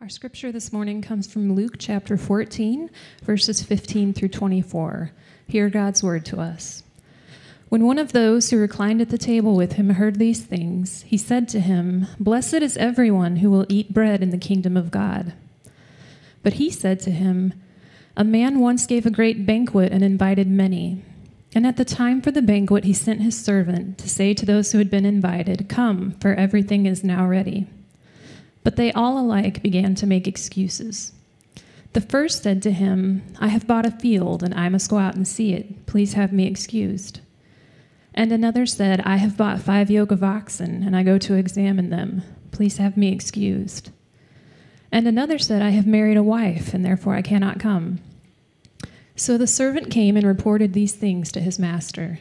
Our scripture this morning comes from Luke chapter 14, verses 15 through 24. Hear God's word to us. When one of those who reclined at the table with him heard these things, he said to him, Blessed is everyone who will eat bread in the kingdom of God. But he said to him, A man once gave a great banquet and invited many. And at the time for the banquet, he sent his servant to say to those who had been invited, Come, for everything is now ready. But they all alike began to make excuses. The first said to him, I have bought a field, and I must go out and see it. Please have me excused. And another said, I have bought five yoke of oxen, and I go to examine them. Please have me excused. And another said, I have married a wife, and therefore I cannot come. So the servant came and reported these things to his master.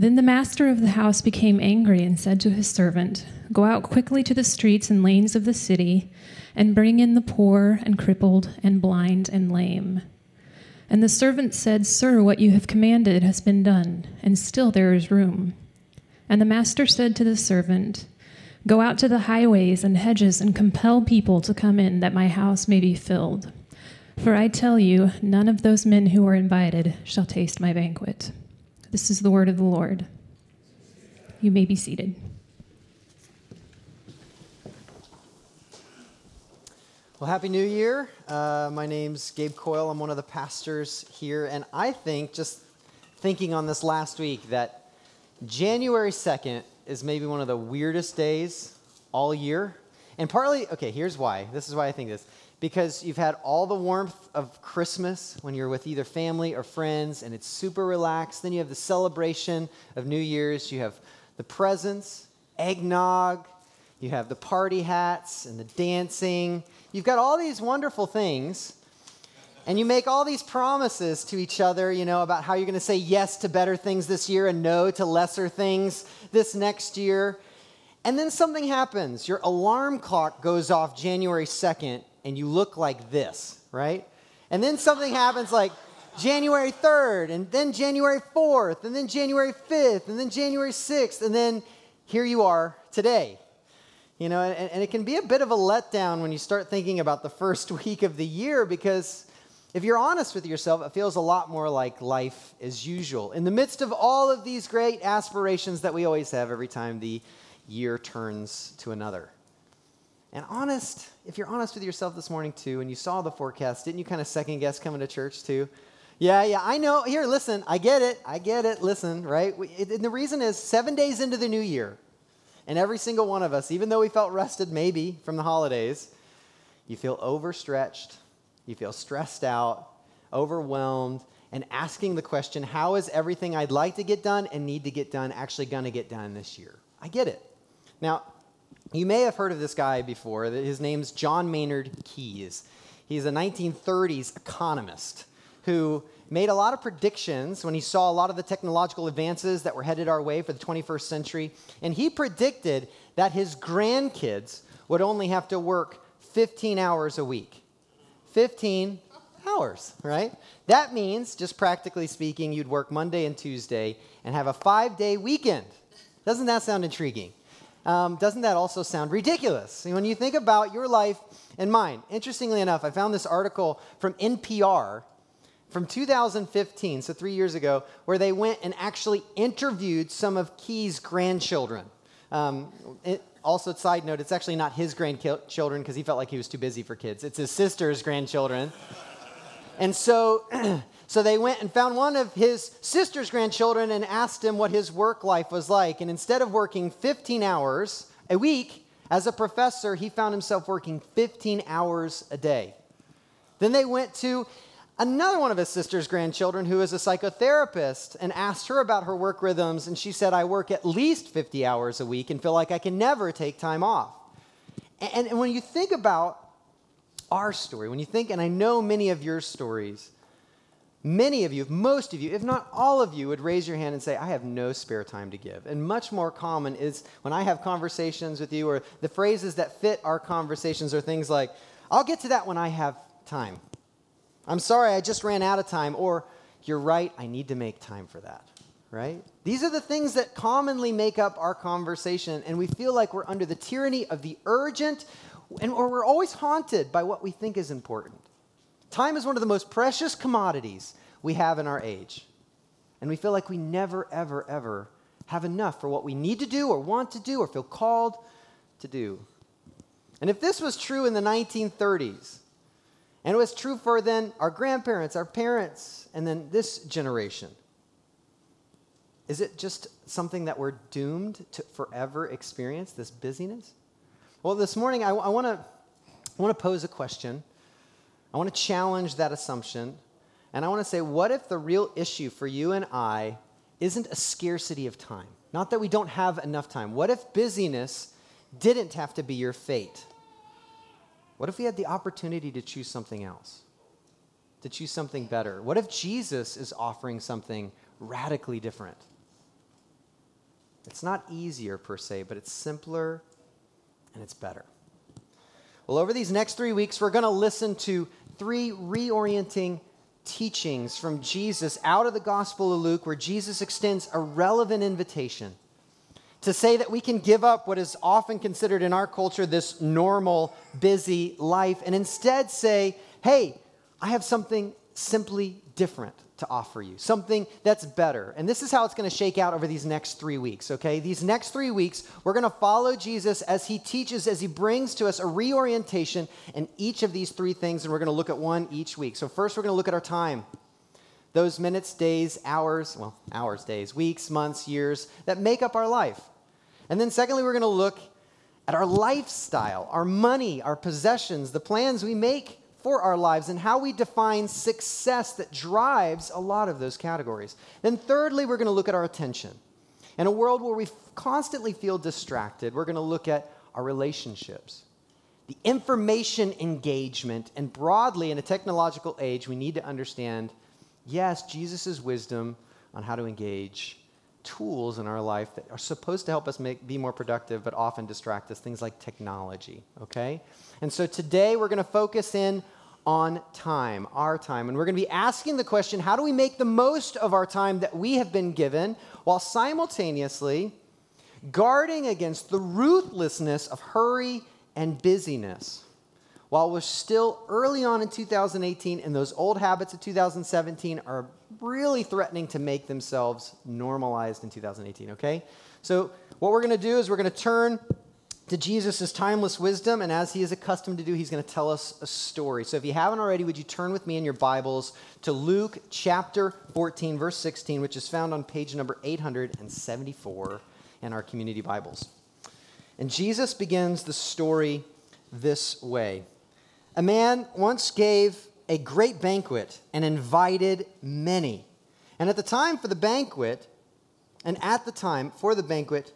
Then the master of the house became angry and said to his servant, Go out quickly to the streets and lanes of the city, and bring in the poor and crippled and blind and lame. And the servant said, Sir, what you have commanded has been done, and still there is room. And the master said to the servant, Go out to the highways and hedges and compel people to come in, that my house may be filled. For I tell you, none of those men who are invited shall taste my banquet. This is the word of the Lord. You may be seated. Well, Happy New Year. Uh, my name's Gabe Coyle. I'm one of the pastors here. And I think, just thinking on this last week, that January 2nd is maybe one of the weirdest days all year. And partly, okay, here's why. This is why I think this because you've had all the warmth of Christmas when you're with either family or friends and it's super relaxed. Then you have the celebration of New Year's. You have the presents, eggnog, you have the party hats and the dancing. You've got all these wonderful things. And you make all these promises to each other, you know, about how you're going to say yes to better things this year and no to lesser things this next year. And then something happens. Your alarm clock goes off January 2nd and you look like this, right? And then something happens like January 3rd, and then January 4th, and then January 5th, and then January 6th, and then here you are today. You know, and, and it can be a bit of a letdown when you start thinking about the first week of the year because if you're honest with yourself, it feels a lot more like life as usual. In the midst of all of these great aspirations that we always have every time the year turns to another. And honest, if you're honest with yourself this morning too, and you saw the forecast, didn't you kind of second guess coming to church too? Yeah, yeah, I know. Here, listen, I get it. I get it. Listen, right? And the reason is seven days into the new year, and every single one of us, even though we felt rested maybe from the holidays, you feel overstretched, you feel stressed out, overwhelmed, and asking the question, how is everything I'd like to get done and need to get done actually going to get done this year? I get it. Now, you may have heard of this guy before. His name's John Maynard Keynes. He's a 1930s economist who made a lot of predictions when he saw a lot of the technological advances that were headed our way for the 21st century. And he predicted that his grandkids would only have to work 15 hours a week. 15 hours, right? That means, just practically speaking, you'd work Monday and Tuesday and have a five day weekend. Doesn't that sound intriguing? Um, doesn't that also sound ridiculous? When you think about your life and mine, interestingly enough, I found this article from NPR from 2015, so three years ago, where they went and actually interviewed some of Keynes' grandchildren. Um, it, also, side note, it's actually not his grandchildren because he felt like he was too busy for kids. It's his sister's grandchildren. and so So they went and found one of his sister's grandchildren and asked him what his work life was like. And instead of working 15 hours a week as a professor, he found himself working 15 hours a day. Then they went to another one of his sister's grandchildren who is a psychotherapist and asked her about her work rhythms. And she said, I work at least 50 hours a week and feel like I can never take time off. And, and when you think about our story, when you think, and I know many of your stories, Many of you, most of you, if not all of you, would raise your hand and say, I have no spare time to give. And much more common is when I have conversations with you, or the phrases that fit our conversations are things like, I'll get to that when I have time. I'm sorry, I just ran out of time. Or, you're right, I need to make time for that. Right? These are the things that commonly make up our conversation, and we feel like we're under the tyranny of the urgent and, or we're always haunted by what we think is important. Time is one of the most precious commodities we have in our age. And we feel like we never, ever, ever have enough for what we need to do or want to do or feel called to do. And if this was true in the 1930s, and it was true for then our grandparents, our parents, and then this generation, is it just something that we're doomed to forever experience, this busyness? Well, this morning I, I want to I want to pose a question. I want to challenge that assumption. And I want to say, what if the real issue for you and I isn't a scarcity of time? Not that we don't have enough time. What if busyness didn't have to be your fate? What if we had the opportunity to choose something else? To choose something better? What if Jesus is offering something radically different? It's not easier per se, but it's simpler and it's better. Well, over these next three weeks, we're going to listen to three reorienting teachings from Jesus out of the Gospel of Luke, where Jesus extends a relevant invitation to say that we can give up what is often considered in our culture this normal, busy life and instead say, hey, I have something simply different to offer you, something that's better. And this is how it's going to shake out over these next three weeks, okay? These next three weeks, we're going to follow Jesus as he teaches, as he brings to us a reorientation in each of these three things, and we're going to look at one each week. So, first, we're going to look at our time. Those minutes, days, hours, well, hours, days, weeks, months, years that make up our life. And then, secondly, we're going to look at our lifestyle, our money, our possessions, the plans we make for our lives and how we define success that drives a lot of those categories. Then, thirdly, we're going to look at our attention. In a world where we constantly feel distracted, we're going to look at our relationships, the information engagement, and broadly, in a technological age, we need to understand yes, Jesus' wisdom on how to engage tools in our life that are supposed to help us make, be more productive, but often distract us, things like technology, okay? And so today we're going to focus in on time, our time. And we're going to be asking the question how do we make the most of our time that we have been given while simultaneously guarding against the ruthlessness of hurry and busyness? While we're still early on in 2018 and those old habits of 2017 are really threatening to make themselves normalized in 2018, okay? So, what we're going to do is we're going to turn to Jesus' timeless wisdom, and as he is accustomed to do, he's going to tell us a story. So if you haven't already, would you turn with me in your Bibles to Luke chapter 14, verse 16, which is found on page number 874 in our community Bibles. And Jesus begins the story this way A man once gave a great banquet and invited many. And at the time for the banquet, and at the time for the banquet,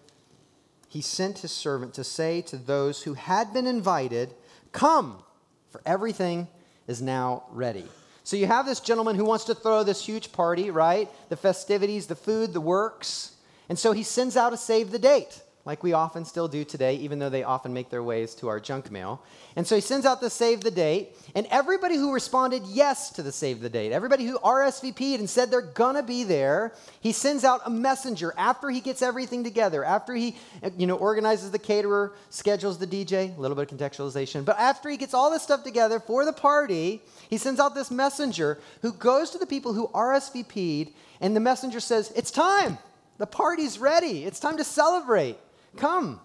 he sent his servant to say to those who had been invited, Come, for everything is now ready. So you have this gentleman who wants to throw this huge party, right? The festivities, the food, the works. And so he sends out a save the date like we often still do today, even though they often make their ways to our junk mail. And so he sends out the save the date, and everybody who responded yes to the save the date, everybody who RSVP'd and said they're gonna be there, he sends out a messenger after he gets everything together, after he you know organizes the caterer, schedules the DJ, a little bit of contextualization, but after he gets all this stuff together for the party, he sends out this messenger who goes to the people who RSVP'd, and the messenger says, "It's time. The party's ready. It's time to celebrate." Come.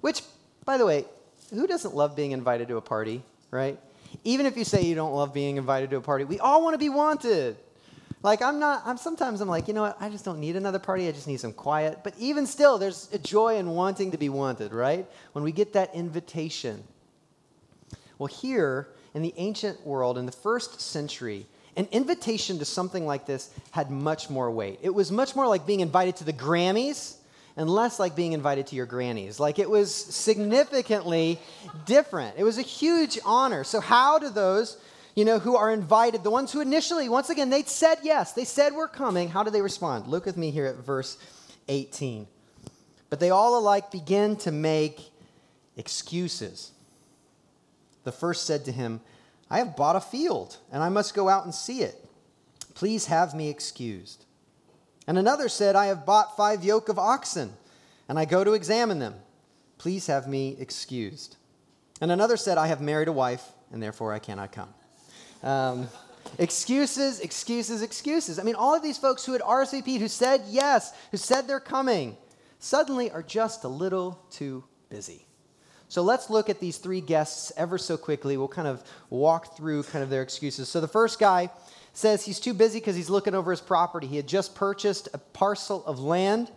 Which, by the way, who doesn't love being invited to a party, right? Even if you say you don't love being invited to a party, we all want to be wanted. Like I'm not I'm sometimes I'm like, you know what? I just don't need another party. I just need some quiet. But even still there's a joy in wanting to be wanted, right? When we get that invitation. Well, here in the ancient world in the 1st century, an invitation to something like this had much more weight. It was much more like being invited to the Grammys and less like being invited to your grannies. Like it was significantly different. It was a huge honor. So, how do those, you know, who are invited, the ones who initially, once again, they said yes, they said we're coming, how do they respond? Look with me here at verse 18. But they all alike begin to make excuses. The first said to him, I have bought a field, and I must go out and see it. Please have me excused. And another said, I have bought five yoke of oxen, and I go to examine them. Please have me excused. And another said, I have married a wife, and therefore I cannot come. Um, excuses, excuses, excuses. I mean, all of these folks who had RSVP'd, who said yes, who said they're coming, suddenly are just a little too busy. So let's look at these three guests ever so quickly. We'll kind of walk through kind of their excuses. So the first guy says he's too busy because he's looking over his property. He had just purchased a parcel of land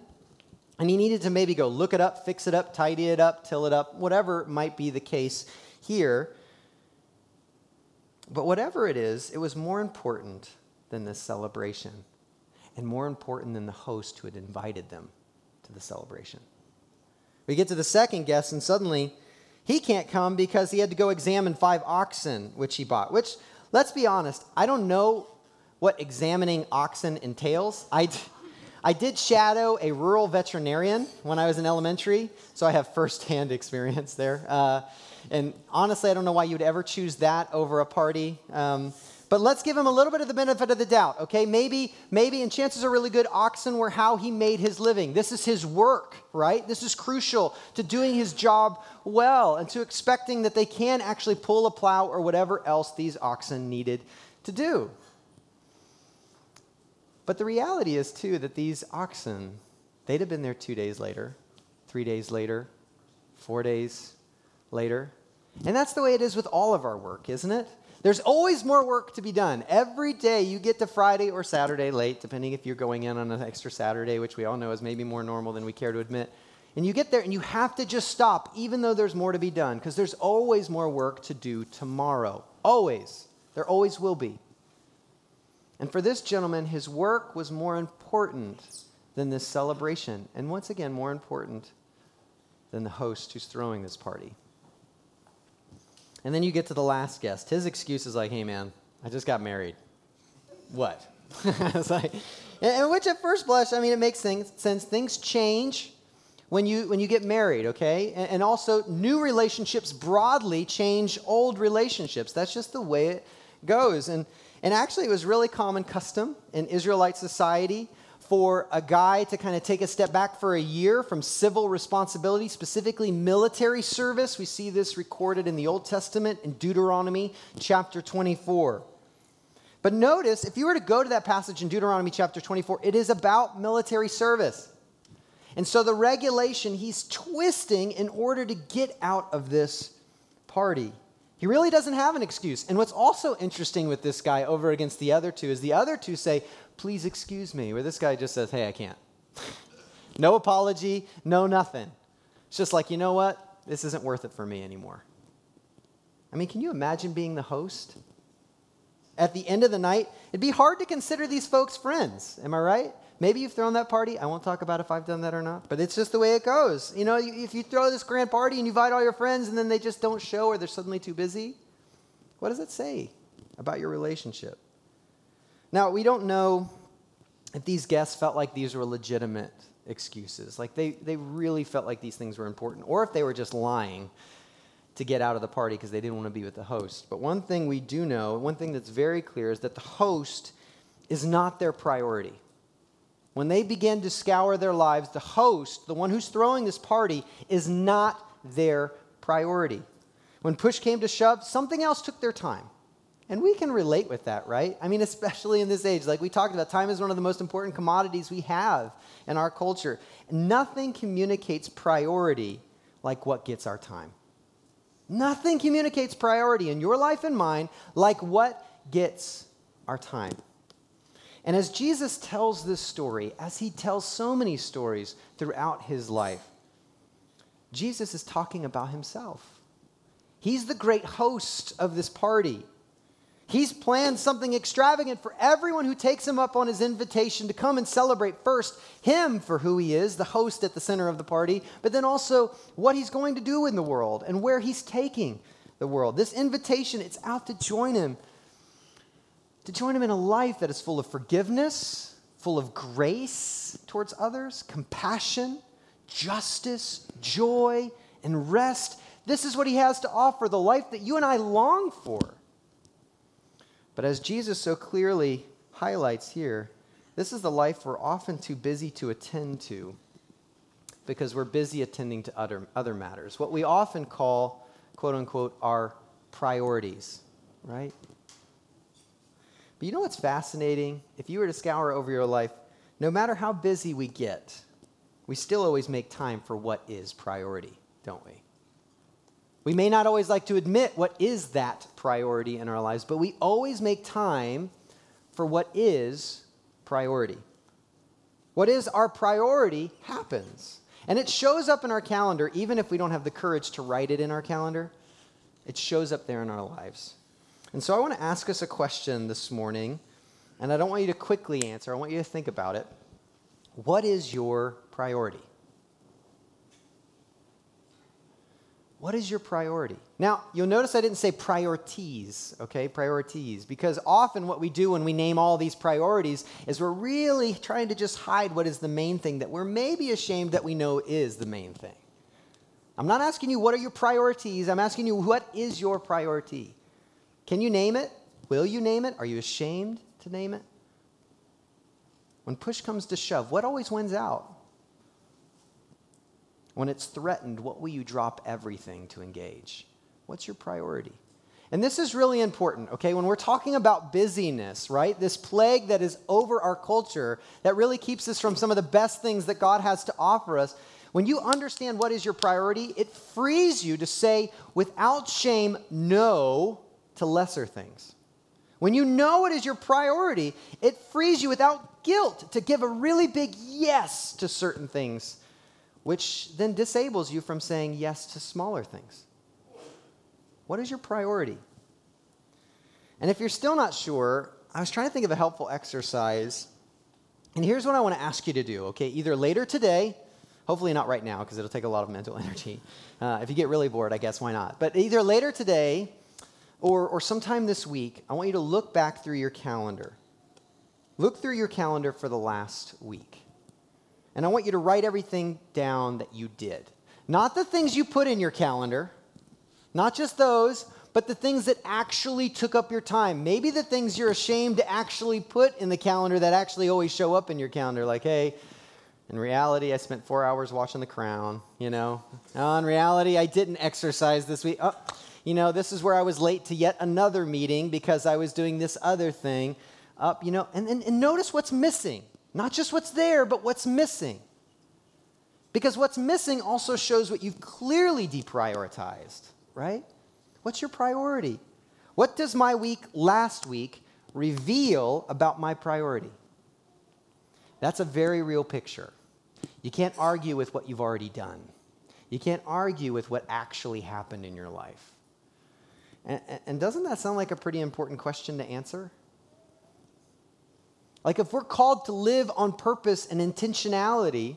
and he needed to maybe go look it up, fix it up, tidy it up, till it up, whatever might be the case here. But whatever it is, it was more important than this celebration and more important than the host who had invited them to the celebration. We get to the second guest, and suddenly he can't come because he had to go examine five oxen which he bought. Which, let's be honest, I don't know what examining oxen entails. I, I did shadow a rural veterinarian when I was in elementary, so I have firsthand experience there. Uh, and honestly, I don't know why you'd ever choose that over a party. Um, but let's give him a little bit of the benefit of the doubt, okay? Maybe, maybe, and chances are really good, oxen were how he made his living. This is his work, right? This is crucial to doing his job well and to expecting that they can actually pull a plow or whatever else these oxen needed to do. But the reality is, too, that these oxen, they'd have been there two days later, three days later, four days later. And that's the way it is with all of our work, isn't it? There's always more work to be done. Every day you get to Friday or Saturday late, depending if you're going in on an extra Saturday, which we all know is maybe more normal than we care to admit. And you get there and you have to just stop, even though there's more to be done, because there's always more work to do tomorrow. Always. There always will be. And for this gentleman, his work was more important than this celebration. And once again, more important than the host who's throwing this party. And then you get to the last guest. His excuse is like, hey, man, I just got married. What? it's like, and which at first blush, I mean, it makes things, sense. Things change when you, when you get married, okay? And, and also, new relationships broadly change old relationships. That's just the way it goes. And, and actually, it was really common custom in Israelite society for a guy to kind of take a step back for a year from civil responsibility, specifically military service. We see this recorded in the Old Testament in Deuteronomy chapter 24. But notice, if you were to go to that passage in Deuteronomy chapter 24, it is about military service. And so the regulation he's twisting in order to get out of this party. He really doesn't have an excuse. And what's also interesting with this guy over against the other two is the other two say, please excuse me, where this guy just says, hey, I can't. no apology, no nothing. It's just like, you know what? This isn't worth it for me anymore. I mean, can you imagine being the host? At the end of the night, it'd be hard to consider these folks friends. Am I right? Maybe you've thrown that party. I won't talk about if I've done that or not, but it's just the way it goes. You know, if you throw this grand party and you invite all your friends and then they just don't show or they're suddenly too busy, what does it say about your relationship? Now, we don't know if these guests felt like these were legitimate excuses, like they, they really felt like these things were important, or if they were just lying to get out of the party because they didn't want to be with the host. But one thing we do know, one thing that's very clear, is that the host is not their priority. When they begin to scour their lives, the host, the one who's throwing this party, is not their priority. When push came to shove, something else took their time. And we can relate with that, right? I mean, especially in this age. Like we talked about, time is one of the most important commodities we have in our culture. Nothing communicates priority like what gets our time. Nothing communicates priority in your life and mine like what gets our time. And as Jesus tells this story, as he tells so many stories throughout his life, Jesus is talking about himself. He's the great host of this party. He's planned something extravagant for everyone who takes him up on his invitation to come and celebrate first him for who he is, the host at the center of the party, but then also what he's going to do in the world and where he's taking the world. This invitation, it's out to join him to join him in a life that is full of forgiveness, full of grace towards others, compassion, justice, joy, and rest. This is what he has to offer, the life that you and I long for. But as Jesus so clearly highlights here, this is the life we're often too busy to attend to because we're busy attending to other, other matters. What we often call quote unquote, our priorities, right? But you know what's fascinating? If you were to scour over your life, no matter how busy we get, we still always make time for what is priority, don't we? We may not always like to admit what is that priority in our lives, but we always make time for what is priority. What is our priority happens. And it shows up in our calendar, even if we don't have the courage to write it in our calendar, it shows up there in our lives. And so I want to ask us a question this morning, and I don't want you to quickly answer, I want you to think about it. What is your priority? What is your priority? Now, you'll notice I didn't say priorities, okay? Priorities. Because often what we do when we name all these priorities is we're really trying to just hide what is the main thing that we're maybe ashamed that we know is the main thing. I'm not asking you what are your priorities, I'm asking you what is your priority? Can you name it? Will you name it? Are you ashamed to name it? When push comes to shove, what always wins out? When it's threatened, what will you drop everything to engage? What's your priority? And this is really important, okay? When we're talking about busyness, right? This plague that is over our culture that really keeps us from some of the best things that God has to offer us. When you understand what is your priority, it frees you to say without shame no to lesser things. When you know it is your priority, it frees you without guilt to give a really big yes to certain things which then disables you from saying yes to smaller things. What is your priority? And if you're still not sure, I was trying to think of a helpful exercise. And here's what I want to ask you to do, okay? Either later today, hopefully not right now, because it'll take a lot of mental energy. Uh, if you get really bored, I guess why not? But either later today or, or sometime this week, I want you to look back through your calendar. Look through your calendar for the last week. And I want you to write everything down that you did. Not the things you put in your calendar, not just those, but the things that actually took up your time. Maybe the things you're ashamed to actually put in the calendar that actually always show up in your calendar, like, hey, in reality, I spent four hours watching The Crown, you know. Oh, in reality, I didn't exercise this week. Oh, you know, this is where I was late to yet another meeting because I was doing this other thing. Up, you know, and, and, and notice what's missing. Not just what's there, but what's missing. Because what's missing also shows what you've clearly deprioritized, right? What's your priority? What does my week last week reveal about my priority? That's a very real picture. You can't argue with what you've already done. You can't argue with what actually happened in your life. And, and doesn't that sound like a pretty important question to answer? Like, if we're called to live on purpose and intentionality,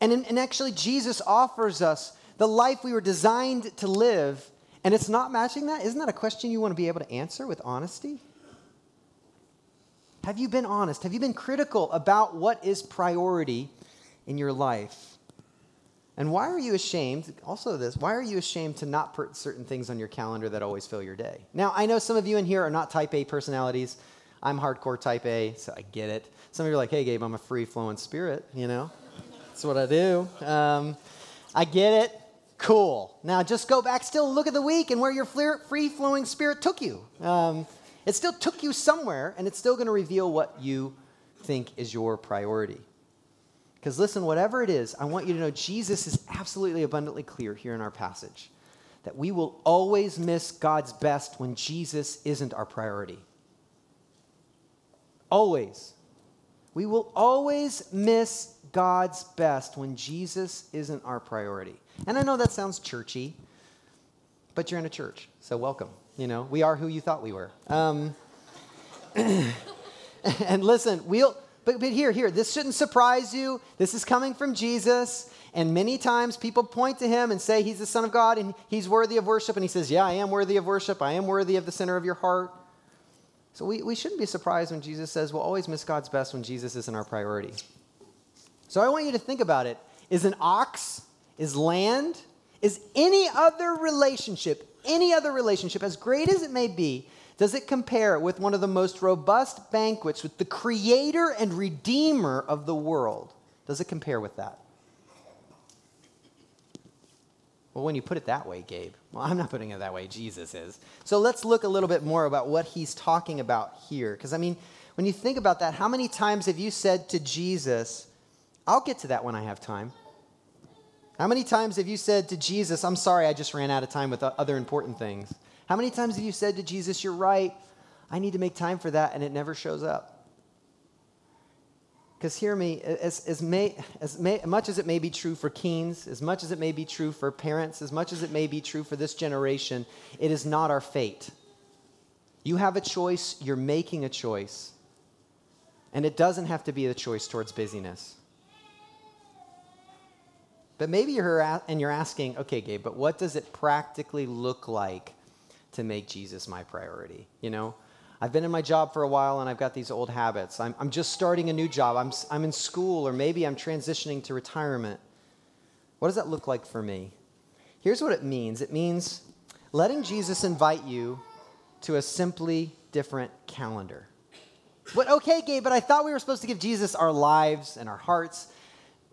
and, and actually Jesus offers us the life we were designed to live, and it's not matching that, isn't that a question you want to be able to answer with honesty? Have you been honest? Have you been critical about what is priority in your life? And why are you ashamed? Also, this, why are you ashamed to not put certain things on your calendar that always fill your day? Now, I know some of you in here are not type A personalities. I'm hardcore type A, so I get it. Some of you are like, hey, Gabe, I'm a free flowing spirit, you know? That's what I do. Um, I get it. Cool. Now just go back, still look at the week and where your free flowing spirit took you. Um, it still took you somewhere, and it's still going to reveal what you think is your priority. Because listen, whatever it is, I want you to know Jesus is absolutely abundantly clear here in our passage that we will always miss God's best when Jesus isn't our priority. Always. We will always miss God's best when Jesus isn't our priority. And I know that sounds churchy, but you're in a church, so welcome. You know, we are who you thought we were. Um, and listen, we'll, but, but here, here, this shouldn't surprise you. This is coming from Jesus. And many times people point to him and say he's the Son of God and he's worthy of worship. And he says, Yeah, I am worthy of worship. I am worthy of the center of your heart. So we, we shouldn't be surprised when Jesus says we'll always miss God's best when Jesus isn't our priority. So I want you to think about it. Is an ox, is land, is any other relationship, any other relationship, as great as it may be, does it compare with one of the most robust banquets with the creator and redeemer of the world? Does it compare with that? Well, when you put it that way, Gabe, well, I'm not putting it that way. Jesus is. So let's look a little bit more about what he's talking about here. Because, I mean, when you think about that, how many times have you said to Jesus, I'll get to that when I have time? How many times have you said to Jesus, I'm sorry, I just ran out of time with other important things? How many times have you said to Jesus, You're right, I need to make time for that, and it never shows up? Because hear me, as, as, may, as may, much as it may be true for Keynes, as much as it may be true for parents, as much as it may be true for this generation, it is not our fate. You have a choice, you're making a choice. And it doesn't have to be a choice towards busyness. But maybe you're and you're asking, okay, Gabe, but what does it practically look like to make Jesus my priority? You know, I've been in my job for a while and I've got these old habits. I'm, I'm just starting a new job. I'm, I'm in school or maybe I'm transitioning to retirement. What does that look like for me? Here's what it means it means letting Jesus invite you to a simply different calendar. But okay, Gabe, but I thought we were supposed to give Jesus our lives and our hearts.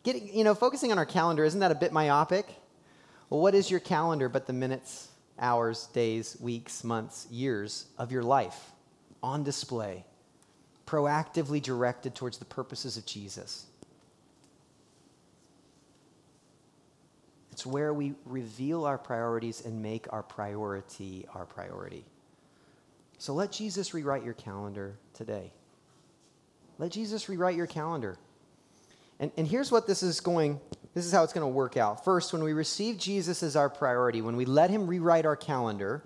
Getting, you know, focusing on our calendar, isn't that a bit myopic? Well, what is your calendar but the minutes, hours, days, weeks, months, years of your life? on display, proactively directed towards the purposes of Jesus. It's where we reveal our priorities and make our priority our priority. So let Jesus rewrite your calendar today. Let Jesus rewrite your calendar. And, and here's what this is going, this is how it's going to work out. First, when we receive Jesus as our priority, when we let him rewrite our calendar,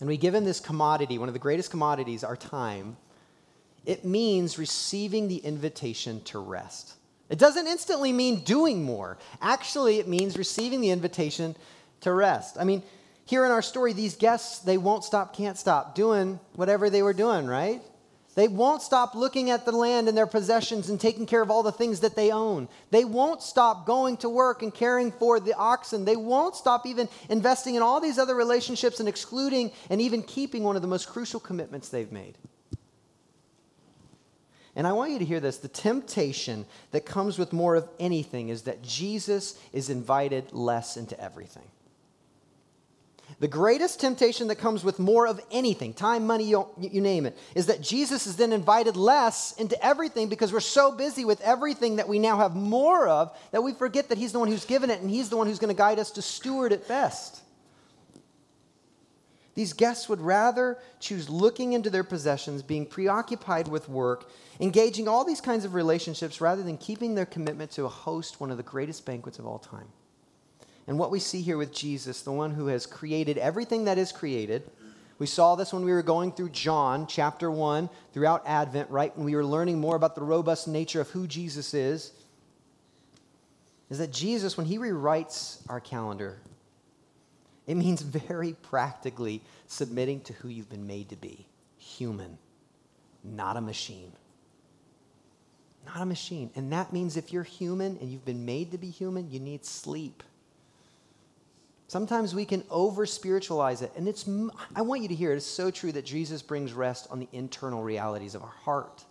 and we give him this commodity, one of the greatest commodities, our time, it means receiving the invitation to rest. It doesn't instantly mean doing more. Actually, it means receiving the invitation to rest. I mean, here in our story, these guests, they won't stop, can't stop doing whatever they were doing, right? They won't stop looking at the land and their possessions and taking care of all the things that they own. They won't stop going to work and caring for the oxen. They won't stop even investing in all these other relationships and excluding and even keeping one of the most crucial commitments they've made. And I want you to hear this the temptation that comes with more of anything is that Jesus is invited less into everything. The greatest temptation that comes with more of anything, time, money, you, you, name it, is that Jesus is then invited less into everything because we're so busy with everything that we now have more of that we forget that He's the one who's given it and He's the one who's going to guide us to steward it best. These guests would rather choose looking into their possessions, being preoccupied with work, engaging all these kinds of relationships rather than keeping their commitment to host one of the greatest banquets of all time. And what we see here with Jesus, the one who has created everything that is created, we saw this when we were going through John chapter 1 throughout Advent, right? When we were learning more about the robust nature of who Jesus is, is that Jesus, when he rewrites our calendar, it means very practically submitting to who you've been made to be human, not a machine. Not a machine. And that means if you're human and you've been made to be human, you need sleep. Sometimes we can over spiritualize it. And it's, I want you to hear it. It's so true that Jesus brings rest on the internal realities of our heart.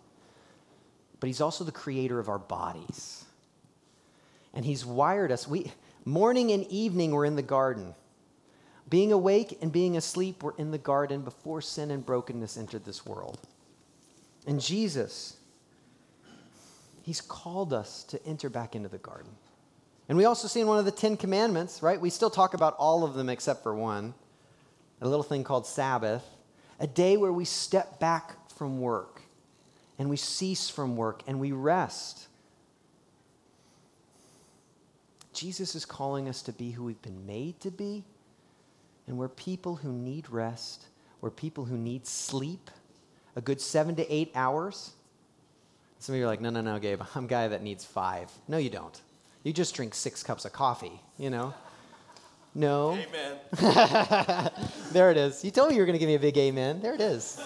But he's also the creator of our bodies. And he's wired us. We, morning and evening, we're in the garden. Being awake and being asleep, we're in the garden before sin and brokenness entered this world. And Jesus, he's called us to enter back into the garden. And we also see in one of the Ten Commandments, right? We still talk about all of them except for one a little thing called Sabbath, a day where we step back from work and we cease from work and we rest. Jesus is calling us to be who we've been made to be, and we're people who need rest. We're people who need sleep, a good seven to eight hours. Some of you are like, no, no, no, Gabe, I'm a guy that needs five. No, you don't. You just drink six cups of coffee, you know? No. Amen. there it is. You told me you were going to give me a big amen. There it is.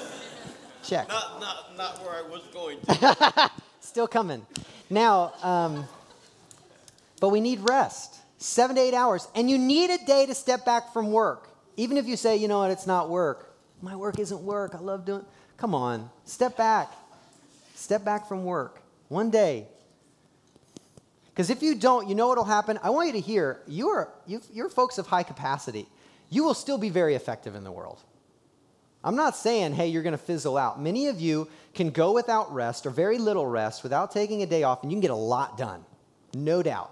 Check. Not, not, not where I was going to. Still coming. Now, um, but we need rest. Seven to eight hours. And you need a day to step back from work. Even if you say, you know what, it's not work. My work isn't work. I love doing Come on. Step back. Step back from work. One day Because if you don't, you know what'll happen? I want you to hear you are, you, you're folks of high capacity. You will still be very effective in the world. I'm not saying, hey, you're going to fizzle out. Many of you can go without rest or very little rest without taking a day off, and you can get a lot done, no doubt.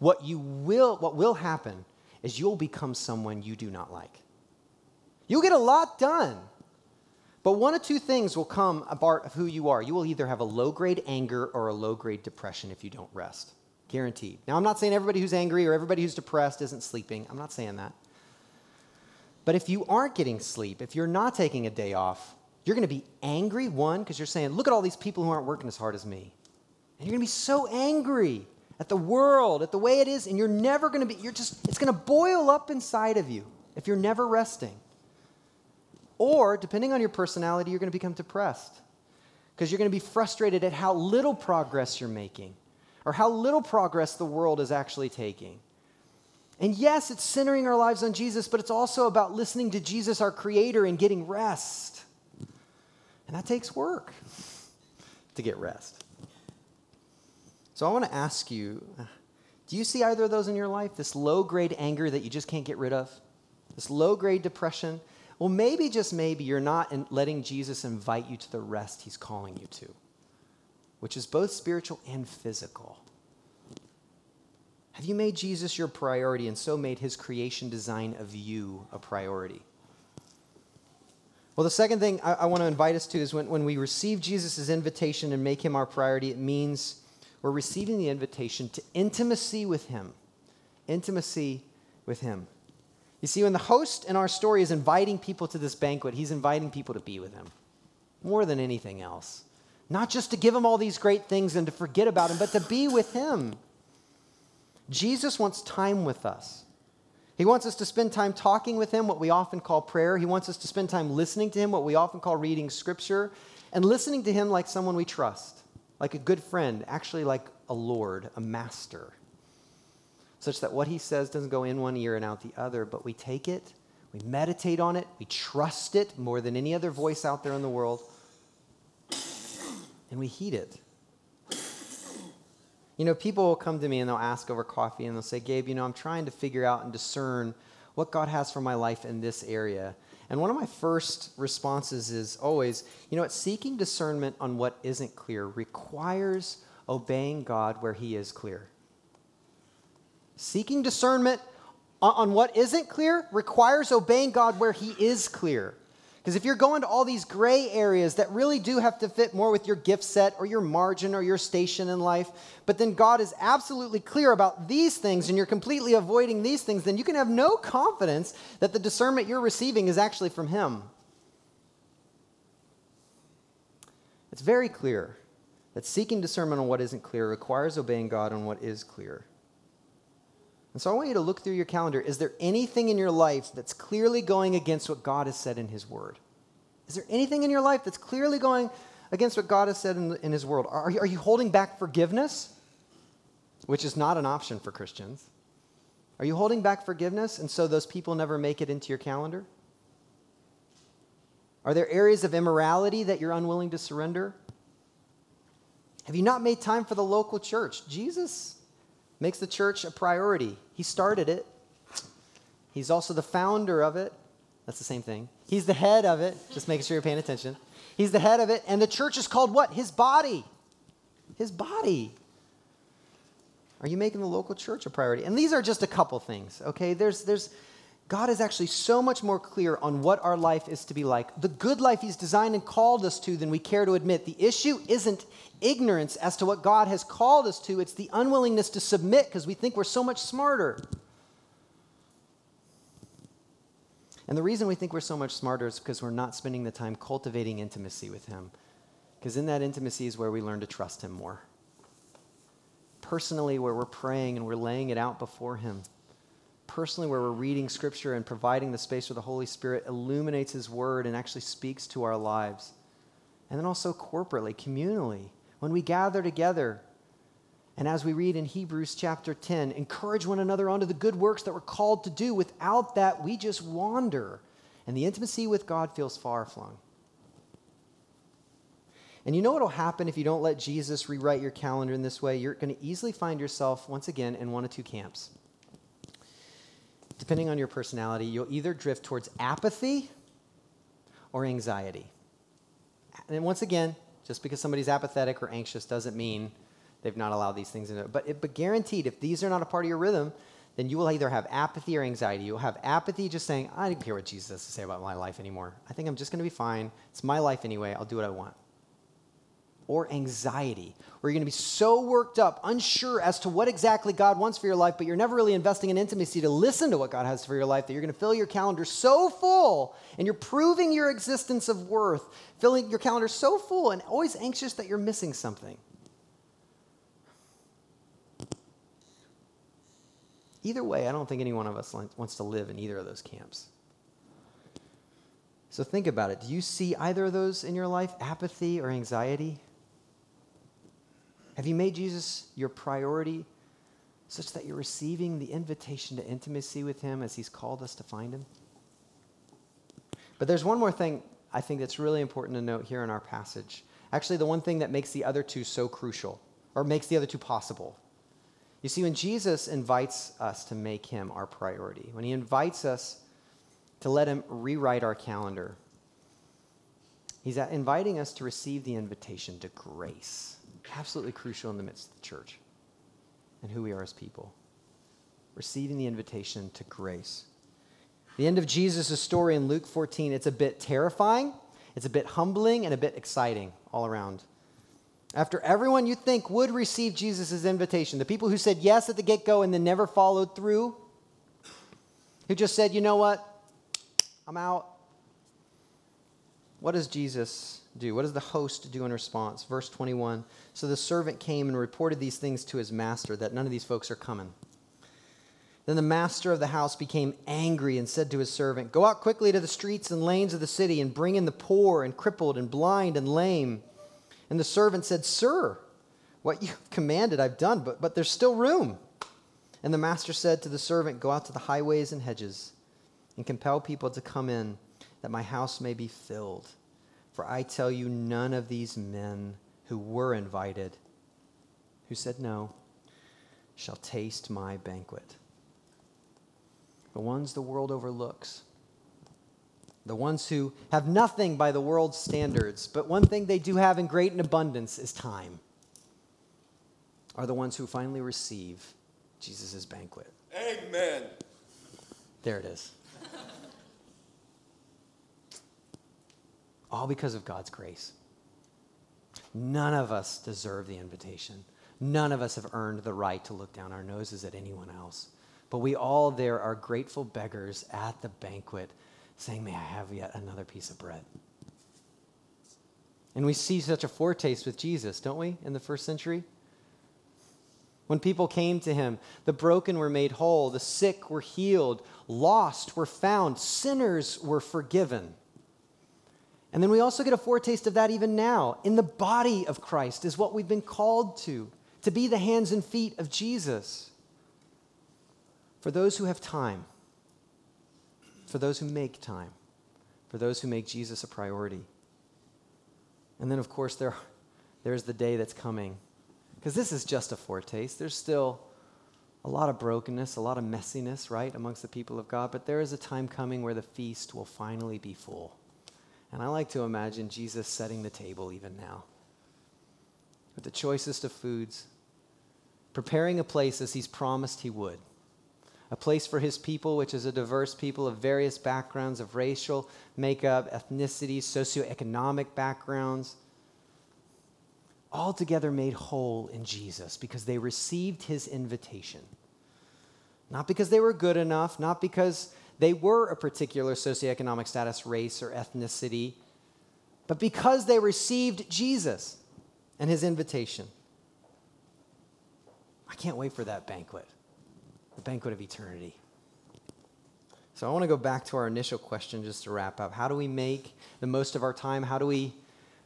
What, you will, what will happen is you'll become someone you do not like. You'll get a lot done. But one of two things will come a part of who you are. You will either have a low grade anger or a low grade depression if you don't rest. Guaranteed. Now, I'm not saying everybody who's angry or everybody who's depressed isn't sleeping. I'm not saying that. But if you aren't getting sleep, if you're not taking a day off, you're going to be angry, one, because you're saying, look at all these people who aren't working as hard as me. And you're going to be so angry at the world, at the way it is, and you're never going to be, you're just, it's going to boil up inside of you if you're never resting. Or, depending on your personality, you're going to become depressed because you're going to be frustrated at how little progress you're making or how little progress the world is actually taking. And yes, it's centering our lives on Jesus, but it's also about listening to Jesus, our Creator, and getting rest. And that takes work to get rest. So I want to ask you do you see either of those in your life? This low grade anger that you just can't get rid of? This low grade depression well, maybe, just maybe, you're not letting Jesus invite you to the rest he's calling you to, which is both spiritual and physical. Have you made Jesus your priority and so made his creation design of you a priority? Well, the second thing I, I want to invite us to is when, when we receive Jesus' invitation and make him our priority, it means we're receiving the invitation to intimacy with him. Intimacy with him. You see, when the host in our story is inviting people to this banquet, he's inviting people to be with him more than anything else. Not just to give him all these great things and to forget about him, but to be with him. Jesus wants time with us. He wants us to spend time talking with him, what we often call prayer. He wants us to spend time listening to him, what we often call reading scripture, and listening to him like someone we trust, like a good friend, actually like a Lord, a master such that what he says doesn't go in one ear and out the other, but we take it, we meditate on it, we trust it more than any other voice out there in the world, and we heed it. You know, people will come to me and they'll ask over coffee and they'll say, Gabe, you know, I'm trying to figure out and discern what God has for my life in this area. And one of my first responses is always, you know what, seeking discernment on what isn't clear requires obeying God where He is clear. Seeking discernment on what isn't clear requires obeying God where He is clear. Because if you're going to all these gray areas that really do have to fit more with your gift set or your margin or your station in life, but then God is absolutely clear about these things and you're completely avoiding these things, then you can have no confidence that the discernment you're receiving is actually from Him. It's very clear that seeking discernment on what isn't clear requires obeying God on what is clear. And so I want you to look through your calendar. Is there anything in your life that's clearly going against what God has said in His Word? Is there anything in your life that's clearly going against what God has said in, in His Word? Are, are you holding back forgiveness, which is not an option for Christians? Are you holding back forgiveness and so those people never make it into your calendar? Are there areas of immorality that you're unwilling to surrender? Have you not made time for the local church? Jesus makes the church a priority. He started it, he's also the founder of it. That's the same thing. He's the head of it, just making sure you're paying attention. He's the head of it, and the church is called what? His body. His body. Are you making the local church a priority? And these are just a couple things, okay? There's, there's, God is actually so much more clear on what our life is to be like, the good life He's designed and called us to, than we care to admit. The issue isn't ignorance as to what God has called us to, it's the unwillingness to submit because we think we're so much smarter. And the reason we think we're so much smarter is because we're not spending the time cultivating intimacy with Him. Because in that intimacy is where we learn to trust Him more. Personally, where we're praying and we're laying it out before Him personally where we're reading scripture and providing the space where the Holy Spirit illuminates His word and actually speaks to our lives. And then also corporately, communally, when we gather together. And as we read in Hebrews chapter 10, encourage one another onto the good works that we're called to do. Without that, we just wander, and the intimacy with God feels far flung. And you know what will happen if you don't let Jesus rewrite your calendar in this way? You're going to easily find yourself, once again, in one of two camps. Depending on your personality, you'll either drift towards apathy or anxiety. And once again, just because somebody's apathetic or anxious doesn't mean they've not allowed these things in it. But, it, but guaranteed, if these are not a part of your rhythm, then you will either have apathy or anxiety. You'll have apathy just saying, I don't care what Jesus has to say about my life anymore. I think I'm just going to be fine. It's my life anyway. I'll do what I want or anxiety, where you're going to be so worked up, unsure as to what exactly God wants for your life, but you're never really investing in intimacy to listen to what God has for your life, that you're going to fill your calendar so full and you're proving your existence of worth, filling your calendar so full and always anxious that you're missing something. Either way, I don't think any one of us wants to live in either of those camps. So think about it. Do you see either of those in your life, apathy or anxiety? Have you made Jesus your priority such that you're receiving the invitation to intimacy with him as he's called us to find him? But there's one more thing I think that's really important to note here in our passage. Actually, the one thing that makes the other two so crucial, or makes the other two possible. You see, when Jesus invites us to make him our priority, when he invites us to let him rewrite our calendar, he's inviting us to receive the invitation to grace absolutely crucial in the midst of the church and who we are as people. Receiving the invitation to grace. The end of Jesus' story in Luke 14, it's a bit terrifying, it's a bit humbling, and a bit exciting all around. After everyone you think would receive Jesus' invitation, the people who said yes at the get go and then never followed through, who just said, you know what, I'm out. What does Jesus do? What does the host do in response? Verse 21 So the servant came and reported these things to his master that none of these folks are coming. Then the master of the house became angry and said to his servant, Go out quickly to the streets and lanes of the city and bring in the poor and crippled and blind and lame. And the servant said, Sir, what you have commanded I've done, but, but there's still room. And the master said to the servant, Go out to the highways and hedges and compel people to come in, that my house may be filled. For I tell you, none of these men who were invited, who said no, shall taste my banquet. The ones the world overlooks, the ones who have nothing by the world's standards, but one thing they do have in great and abundance is time, are the ones who finally receive Jesus' banquet. Amen. There it is. All because of God's grace. None of us deserve the invitation. None of us have earned the right to look down our noses at anyone else. But we all there are grateful beggars at the banquet saying, May I have yet another piece of bread? And we see such a foretaste with Jesus, don't we, in the first century? When people came to him, the broken were made whole, the sick were healed, lost were found, sinners were forgiven. And then we also get a foretaste of that even now. In the body of Christ is what we've been called to, to be the hands and feet of Jesus. For those who have time, for those who make time, for those who make Jesus a priority. And then, of course, there, there's the day that's coming. Because this is just a foretaste. There's still a lot of brokenness, a lot of messiness, right, amongst the people of God. But there is a time coming where the feast will finally be full. And I like to imagine Jesus setting the table even now with the choicest of foods, preparing a place as he's promised he would. A place for his people, which is a diverse people of various backgrounds of racial makeup, ethnicity, socioeconomic backgrounds, all together made whole in Jesus because they received his invitation. Not because they were good enough, not because they were a particular socioeconomic status, race, or ethnicity, but because they received Jesus and his invitation. I can't wait for that banquet, the banquet of eternity. So I want to go back to our initial question just to wrap up. How do we make the most of our time? How do we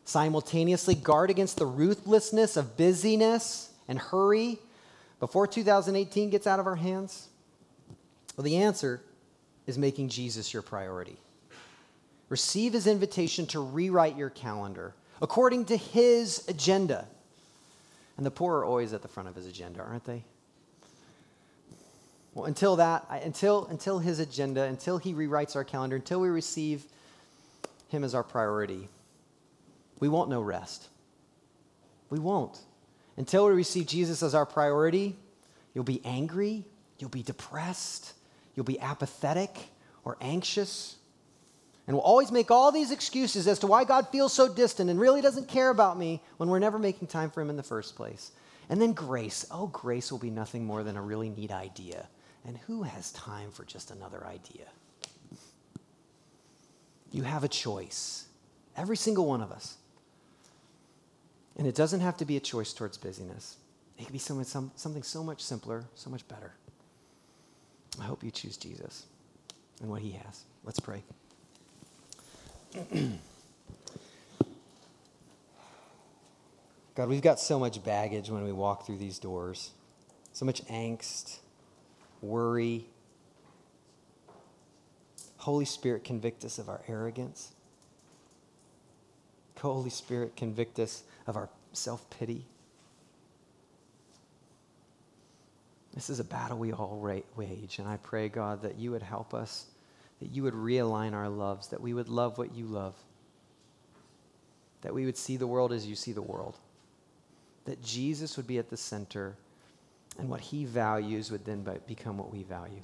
simultaneously guard against the ruthlessness of busyness and hurry before 2018 gets out of our hands? Well, the answer is making Jesus your priority. Receive his invitation to rewrite your calendar. according to his agenda. And the poor are always at the front of his agenda, aren't they? Well, until that, until, until his agenda, until he rewrites our calendar, until we receive him as our priority, we won't know rest. We won't. Until we receive Jesus as our priority, you'll be angry, you'll be depressed, you'll be apathetic or anxious. And we'll always make all these excuses as to why God feels so distant and really doesn't care about me when we're never making time for Him in the first place. And then grace. Oh, grace will be nothing more than a really neat idea. And who has time for just another idea? You have a choice, every single one of us. And it doesn't have to be a choice towards busyness, it can be something, some, something so much simpler, so much better. I hope you choose Jesus and what he has. Let's pray. God, we've got so much baggage when we walk through these doors, so much angst, worry. Holy Spirit, convict us of our arrogance. Holy Spirit, convict us of our self pity. This is a battle we all wage, and I pray, God, that you would help us, that you would realign our loves, that we would love what you love, that we would see the world as you see the world, that Jesus would be at the center, and what he values would then become what we value.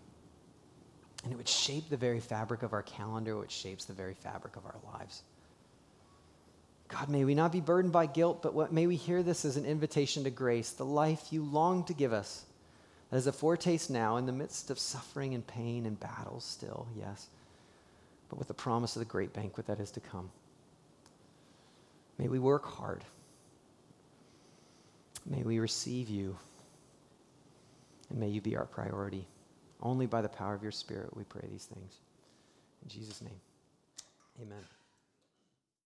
And it would shape the very fabric of our calendar, which shapes the very fabric of our lives. God, may we not be burdened by guilt, but what, may we hear this as an invitation to grace, the life you long to give us. Is a foretaste now in the midst of suffering and pain and battles, still, yes, but with the promise of the great banquet that is to come. May we work hard. May we receive you. And may you be our priority. Only by the power of your Spirit we pray these things. In Jesus' name, amen.